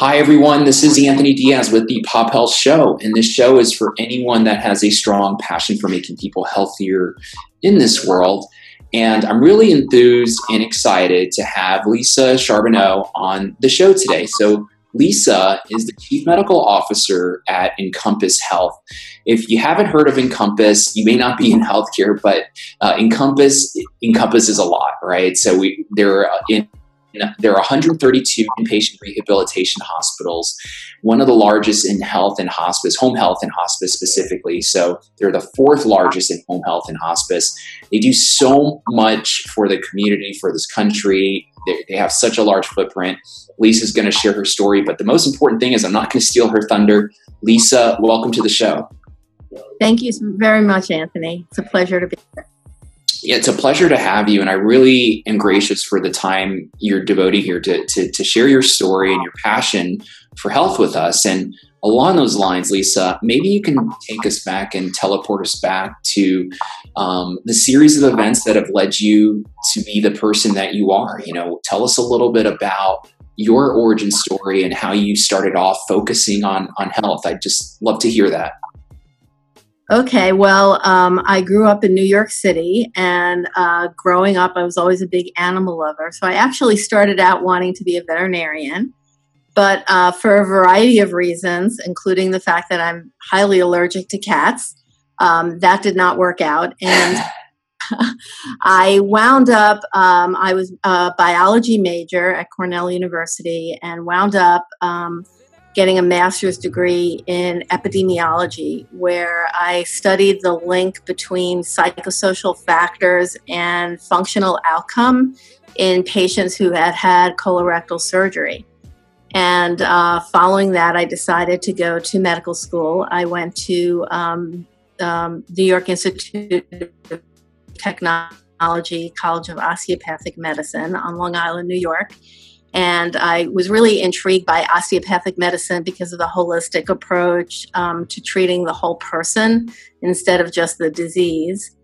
Hi, everyone. This is Anthony Diaz with the Pop Health Show. And this show is for anyone that has a strong passion for making people healthier in this world. And I'm really enthused and excited to have Lisa Charbonneau on the show today. So, Lisa is the Chief Medical Officer at Encompass Health. If you haven't heard of Encompass, you may not be in healthcare, but uh, Encompass encompasses a lot, right? So we they're in there are 132 inpatient rehabilitation hospitals, one of the largest in health and hospice, home health and hospice specifically. So they're the fourth largest in home health and hospice. They do so much for the community, for this country. They, they have such a large footprint. Lisa's going to share her story, but the most important thing is I'm not going to steal her thunder. Lisa, welcome to the show. Thank you very much, Anthony. It's a pleasure to be here it's a pleasure to have you, and I really am gracious for the time you're devoting here to, to, to share your story and your passion for health with us. And along those lines, Lisa, maybe you can take us back and teleport us back to um, the series of events that have led you to be the person that you are. You know, tell us a little bit about your origin story and how you started off focusing on on health. I'd just love to hear that. Okay, well, um, I grew up in New York City, and uh, growing up, I was always a big animal lover. So I actually started out wanting to be a veterinarian, but uh, for a variety of reasons, including the fact that I'm highly allergic to cats, um, that did not work out. And I wound up, um, I was a biology major at Cornell University, and wound up um, getting a master's degree in epidemiology, where I studied the link between psychosocial factors and functional outcome in patients who had had colorectal surgery. And uh, following that, I decided to go to medical school. I went to um, um, New York Institute of Technology, College of Osteopathic Medicine on Long Island, New York and I was really intrigued by osteopathic medicine because of the holistic approach um, to treating the whole person instead of just the disease.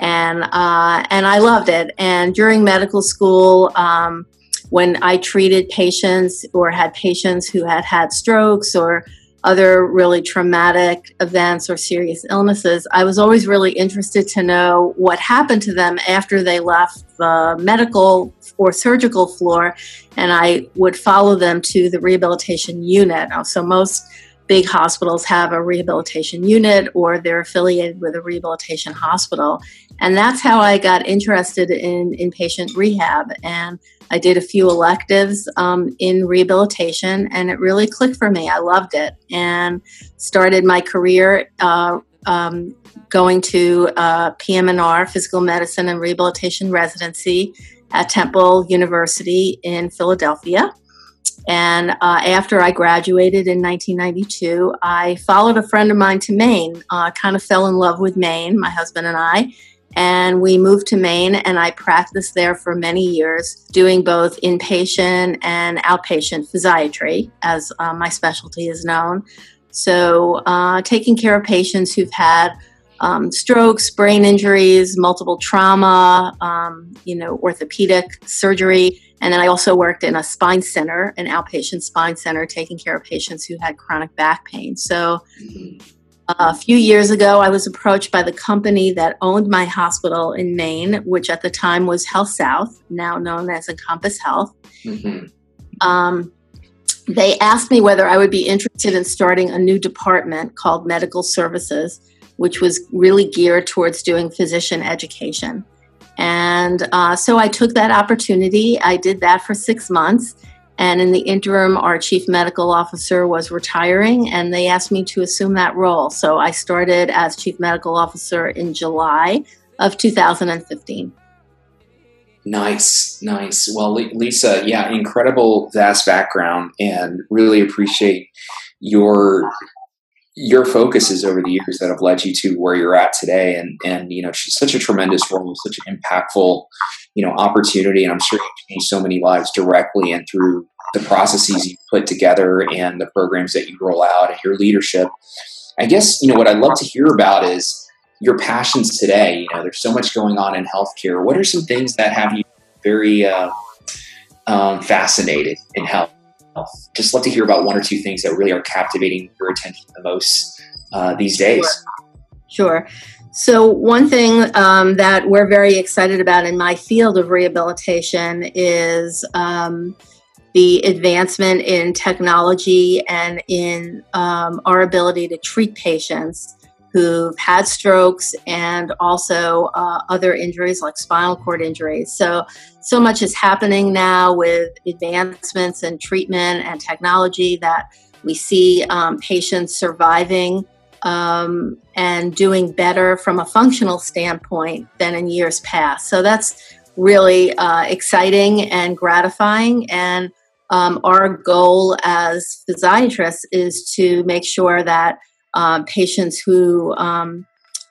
And, uh, and I loved it. And during medical school, um, when I treated patients or had patients who had had strokes or other really traumatic events or serious illnesses, I was always really interested to know what happened to them after they left the medical or surgical floor, and I would follow them to the rehabilitation unit. So, most big hospitals have a rehabilitation unit or they're affiliated with a rehabilitation hospital. And that's how I got interested in inpatient rehab. And I did a few electives um, in rehabilitation, and it really clicked for me. I loved it and started my career uh, um, going to uh, PM&R, Physical Medicine and Rehabilitation Residency at Temple University in Philadelphia. And uh, after I graduated in 1992, I followed a friend of mine to Maine, uh, kind of fell in love with Maine, my husband and I. And we moved to Maine, and I practiced there for many years, doing both inpatient and outpatient physiatry, as uh, my specialty is known. So, uh, taking care of patients who've had um, strokes, brain injuries, multiple trauma, um, you know, orthopedic surgery. And then I also worked in a spine center, an outpatient spine center, taking care of patients who had chronic back pain. So a few years ago, I was approached by the company that owned my hospital in Maine, which at the time was HealthSouth, now known as Encompass Health. Mm-hmm. Um, they asked me whether I would be interested in starting a new department called Medical Services which was really geared towards doing physician education. And uh, so I took that opportunity. I did that for six months. And in the interim, our chief medical officer was retiring, and they asked me to assume that role. So I started as chief medical officer in July of 2015. Nice, nice. Well, Lisa, yeah, incredible, vast background, and really appreciate your your focuses over the years that have led you to where you're at today. And and you know such a tremendous role such an impactful you know opportunity. And i'm sure you changed so many lives directly and through the processes you put together and the programs that you roll out and your leadership. I guess you know what i'd love to hear about is your passions today. You know there's so much going on in healthcare. What are some things that have you very uh, um, fascinated in health Just love to hear about one or two things that really are captivating your attention the most uh, these days. Sure. sure. So, one thing um, that we're very excited about in my field of rehabilitation is um, the advancement in technology and in um, our ability to treat patients who've had strokes and also uh, other injuries like spinal cord injuries. So, so much is happening now with advancements in treatment and technology that we see um, patients surviving um, and doing better from a functional standpoint than in years past. So, that's really uh, exciting and gratifying. And um, our goal as physiatrists is to make sure that uh, patients who um,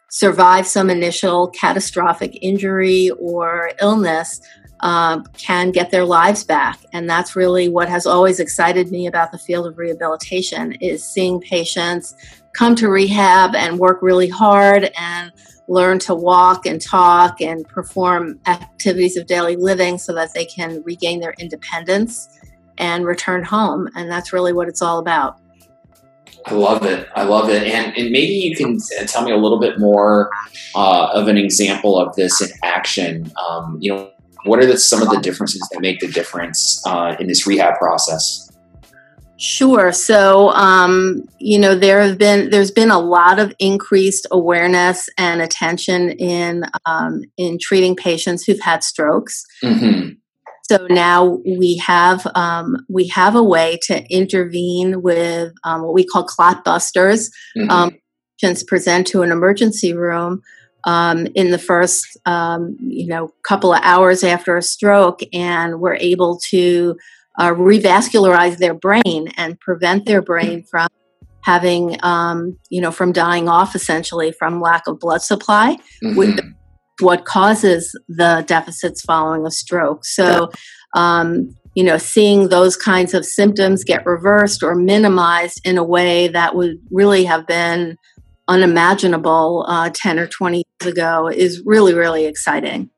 survive some initial catastrophic injury or illness uh, can get their lives back. And that's really what has always excited me about the field of rehabilitation is seeing patients come to rehab and work really hard and learn to walk and talk and perform activities of daily living so that they can regain their independence and return home. And that's really what it's all about I love it. I love it. And, and maybe you can tell me a little bit more uh, of an example of this in action. Um, you know, what are the, some of the differences that make the difference uh, in this rehab process? Sure. So, um, you know, there have been there's been a lot of increased awareness and attention in um, in treating patients who've had strokes. Mm-hmm. So now we have um, we have a way to intervene with um, what we call clot busters. Mm-hmm. Um, patients present to an emergency room um, in the first um, you know couple of hours after a stroke, and we're able to uh, revascularize their brain and prevent their brain from having um, you know from dying off essentially from lack of blood supply. Mm-hmm what causes the deficits following a stroke. So, um, you know, seeing those kinds of symptoms get reversed or minimized in a way that would really have been unimaginable uh, 10 or 20 years ago is really, really exciting.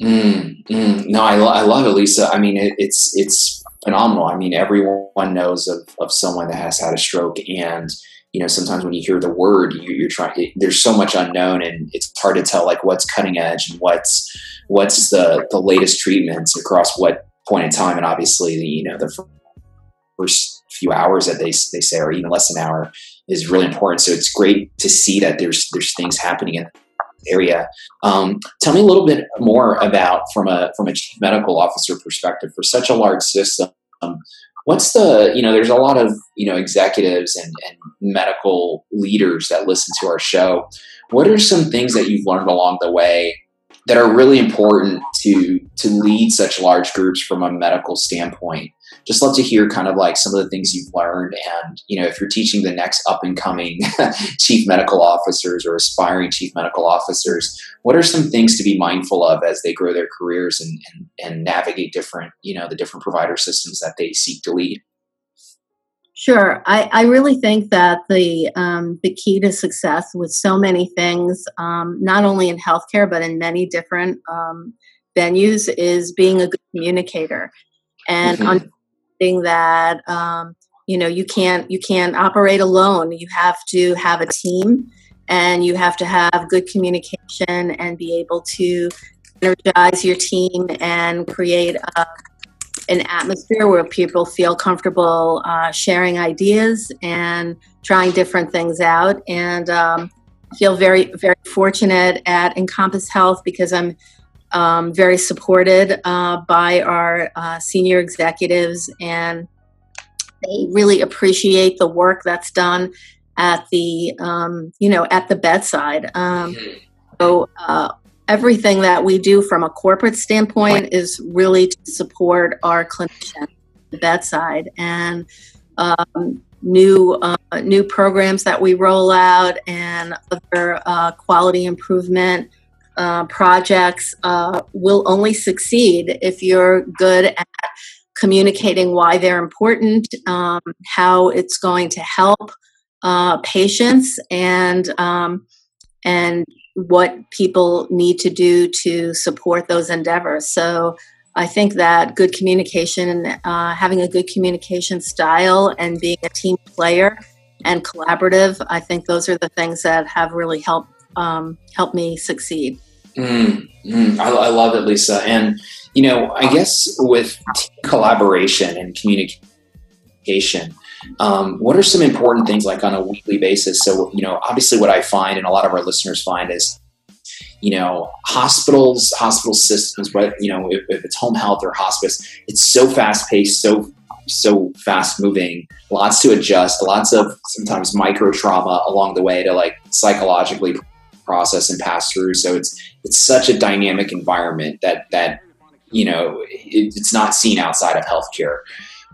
Mm, mm. No, I, lo- I love it, Lisa. I mean, it, it's it's phenomenal. I mean, everyone knows of, of someone that has had a stroke, and you know sometimes when you hear the word you, are trying there's so much unknown and it's hard to tell like what's cutting edge and what's what's the the latest treatments across what point in time. And obviously you know the first few hours that they, they say or even less than an hour is really important. So it's great to see that there's there's things happening in the area. Um, tell me a little bit more about from a from a chief medical officer perspective for such a large system um, what's the you know there's a lot of you know executives and, and medical leaders that listen to our show. What are some things that you've learned along the way that are really important to to lead such large groups from a medical standpoint just love to hear kind of like some of the things you've learned and you know if you're teaching the next up and coming chief medical officers or aspiring chief medical officers what are some things to be mindful of as they grow their careers and and, and navigate different you know the different provider systems that they seek to lead? Sure, I, I really think that the um, the key to success with so many things, um, not only in healthcare but in many different um, venues, is being a good communicator. And mm-hmm. That um, you know you can't you can't operate alone. You have to have a team, and you have to have good communication and be able to energize your team and create a an atmosphere where people feel comfortable uh, sharing ideas and trying different things out. And um, feel very, very fortunate at Encompass Health because I'm um, very supported uh, by our uh, senior executives, and they really appreciate the work that's done at the um, you know at the bedside. Um, mm-hmm. so uh, everything that we do from a corporate standpoint is really to support our clinicians at the bedside and um, new uh, new programs that we roll out and other uh, quality improvement uh, projects uh, will only succeed if you're good at communicating why they're important, um, how it's going to help uh, patients, and um, and what people need to do to support those endeavors. So I think that good communication and uh, having a good communication style and being a team player and collaborative, I think those are the things that have really helped um, helped me succeed. Mm, mm, I, I, love it, Lisa. And you know, I guess with collaboration and communication, um, what are some important things like on a weekly basis? So, you know, obviously, what I find and a lot of our listeners find is you know, hospitals, hospital systems, but you know, if, if it's home health or hospice, it's so fast paced, so so fast moving, lots to adjust, lots of sometimes micro trauma along the way to like psychologically process and pass through. So it's it's such a dynamic environment that that you know it, it's not seen outside of healthcare.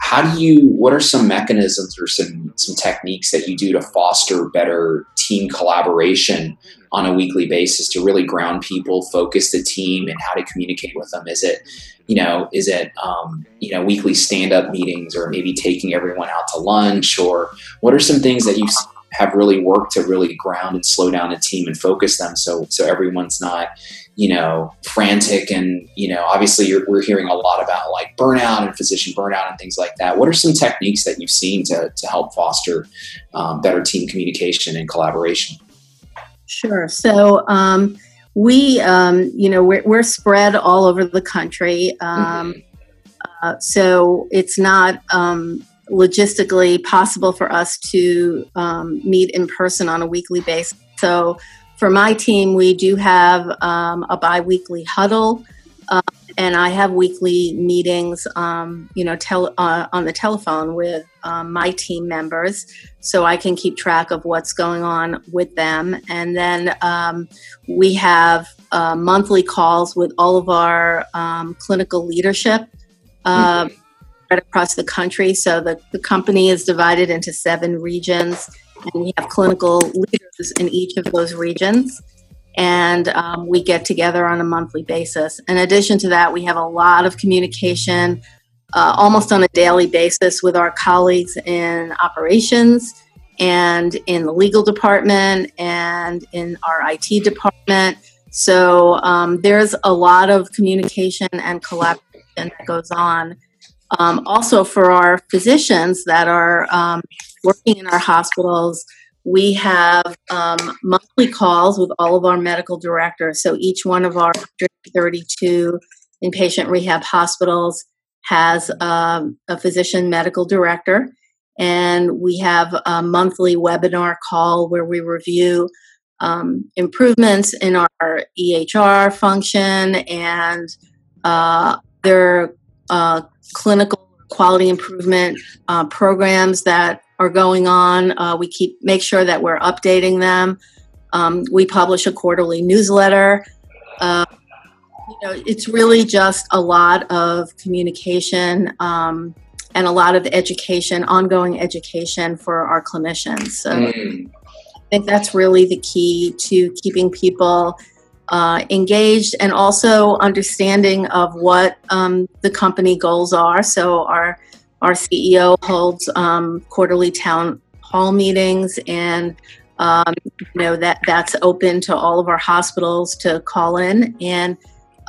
How do you? What are some mechanisms or some some techniques that you do to foster better team collaboration on a weekly basis to really ground people, focus the team, and how to communicate with them? Is it, you know, is it, um, you know, weekly stand up meetings or maybe taking everyone out to lunch? Or what are some things that you have really worked to really ground and slow down a team and focus them so so everyone's not you know frantic and you know obviously we're hearing a lot about like burnout and physician burnout and things like that what are some techniques that you've seen to, to help foster um, better team communication and collaboration Sure. So um, we, um, you know, we're, we're, spread all over the country. Um, mm-hmm. uh, so it's not um, logistically possible for us to um, meet in person on a weekly basis. So for my team, we do have um, a biweekly huddle and I have weekly meetings, um, you know, tel- uh, on the telephone with um, my team members, so I can keep track of what's going on with them. And then um, we have uh, monthly calls with all of our um, clinical leadership uh, mm-hmm. Right across the country. So the, the company is divided into seven regions, and we have clinical leaders in each of those regions and um, we get together on a monthly basis. In addition to that, we have a lot of communication uh, almost on a daily basis with our colleagues in operations and in the legal department and in our IT department. So um, there's a lot of communication and collaboration that goes on. Um, also, for our physicians that are um, working in our hospitals, we have um, monthly calls with all of our medical directors. So each one of our 32 inpatient rehab hospitals has um, a physician medical director. And we have a monthly webinar call where we review um, improvements in our EHR function and uh, their uh, clinical quality improvement uh, programs that are going on. Uh, we keep make sure that we're updating them. Um, we publish a quarterly newsletter. Uh, you know, it's really just a lot of communication um, and a lot of education, ongoing education for our clinicians. So mm. I think that's really the key to keeping people uh, engaged and also understanding of what um, the company goals are. So our our CEO holds um, quarterly town hall meetings, and um, you know that that's open to all of our hospitals to call in, and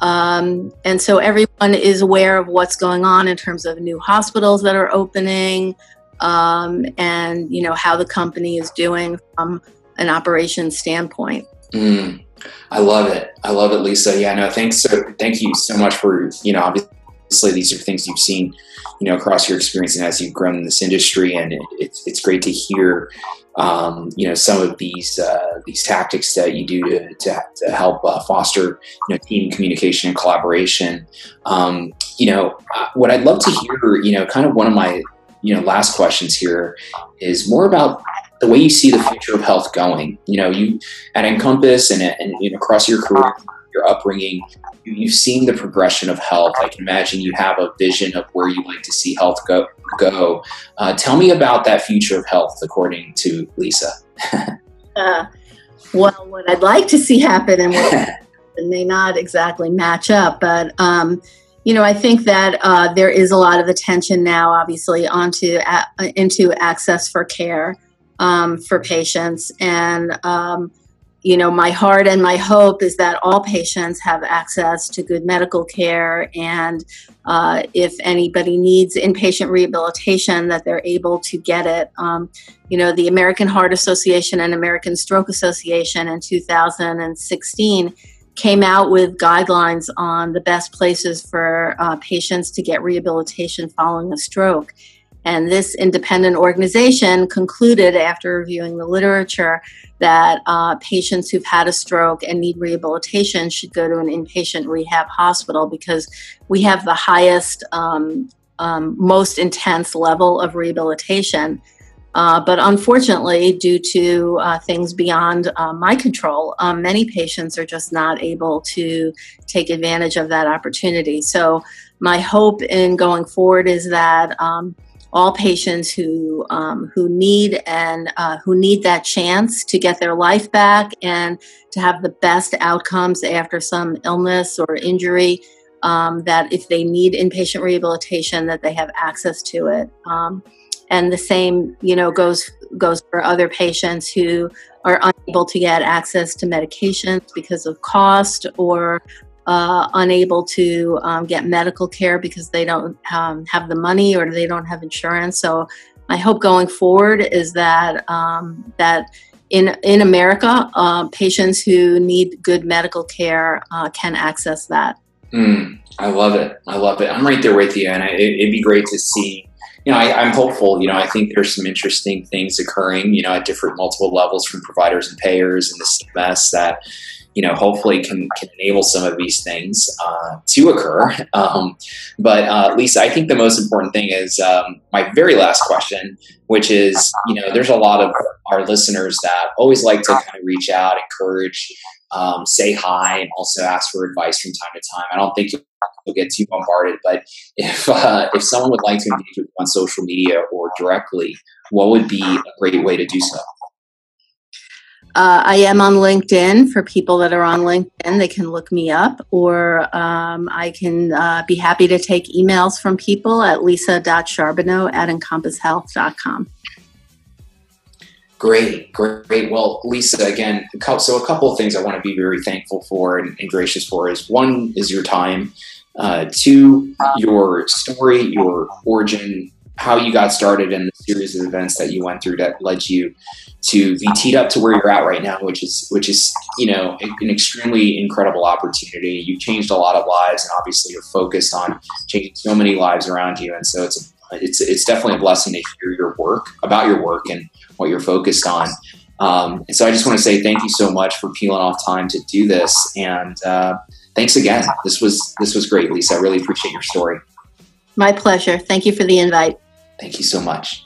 um, and so everyone is aware of what's going on in terms of new hospitals that are opening, um, and you know how the company is doing from an operations standpoint. Mm, I love it. I love it, Lisa. Yeah, no, thanks. So, thank you so much for you know obviously these are things you've seen you know across your experience and as you've grown in this industry and it, it's, it's great to hear um, you know some of these uh, these tactics that you do to, to, to help uh, foster you know team communication and collaboration um, you know what I'd love to hear you know kind of one of my you know last questions here is more about the way you see the future of health going you know you at encompass and, and you know, across your career your upbringing you've seen the progression of health. I can imagine you have a vision of where you like to see health go. Go. Uh, tell me about that future of health, according to Lisa. uh, well, what I'd like to see happen and what may not exactly match up, but um, you know, I think that uh, there is a lot of attention now, obviously, onto uh, into access for care um, for patients and. Um, you know, my heart and my hope is that all patients have access to good medical care, and uh, if anybody needs inpatient rehabilitation, that they're able to get it. Um, you know, the American Heart Association and American Stroke Association in 2016 came out with guidelines on the best places for uh, patients to get rehabilitation following a stroke. And this independent organization concluded after reviewing the literature that uh, patients who've had a stroke and need rehabilitation should go to an inpatient rehab hospital because we have the highest, um, um, most intense level of rehabilitation. Uh, but unfortunately, due to uh, things beyond uh, my control, um, many patients are just not able to take advantage of that opportunity. So, my hope in going forward is that um, all patients who um, who need and uh, who need that chance to get their life back and to have the best outcomes after some illness or injury. Um, that if they need inpatient rehabilitation, that they have access to it. Um, and the same, you know, goes goes for other patients who are unable to get access to medications because of cost or uh, unable to um, get medical care because they don't um, have the money or they don't have insurance. So my hope going forward is that um, that in in America, uh, patients who need good medical care uh, can access that. Mm, I love it. I love it. I'm right there with you, and I, it, would be great to see. You know, I, I'm hopeful. You know, I think there's some interesting things occurring. You know, at different multiple levels from providers and payers and the CMS that you know, hopefully can, can enable some of these things uh, to occur. Um, but uh, Lisa, I think the most important thing is um, my very last question, which is, you know, there's a lot of our listeners that always like to kind of reach out, encourage, um, say hi, and also ask for advice from time to time. I don't think you'll get too bombarded, but if uh, if someone would like to engage with you on social media or directly, what would be a great way to do so? Uh, I am on LinkedIn for people that are on LinkedIn. They can look me up, or um, I can uh, be happy to take emails from people at lisa.charbonneau at encompasshealth.com. Great, great. Well, Lisa, again, so a couple of things I want to be very thankful for and, and gracious for is one is your time, uh, two, your story, your origin, how you got started and the series of events that you went through that led you to be teed up to where you're at right now, which is which is you know an extremely incredible opportunity. You've changed a lot of lives, and obviously you're focused on changing so many lives around you. And so it's it's it's definitely a blessing to hear your work about your work and what you're focused on. Um, and so I just want to say thank you so much for peeling off time to do this, and uh, thanks again. This was this was great, Lisa. I really appreciate your story. My pleasure. Thank you for the invite. Thank you so much.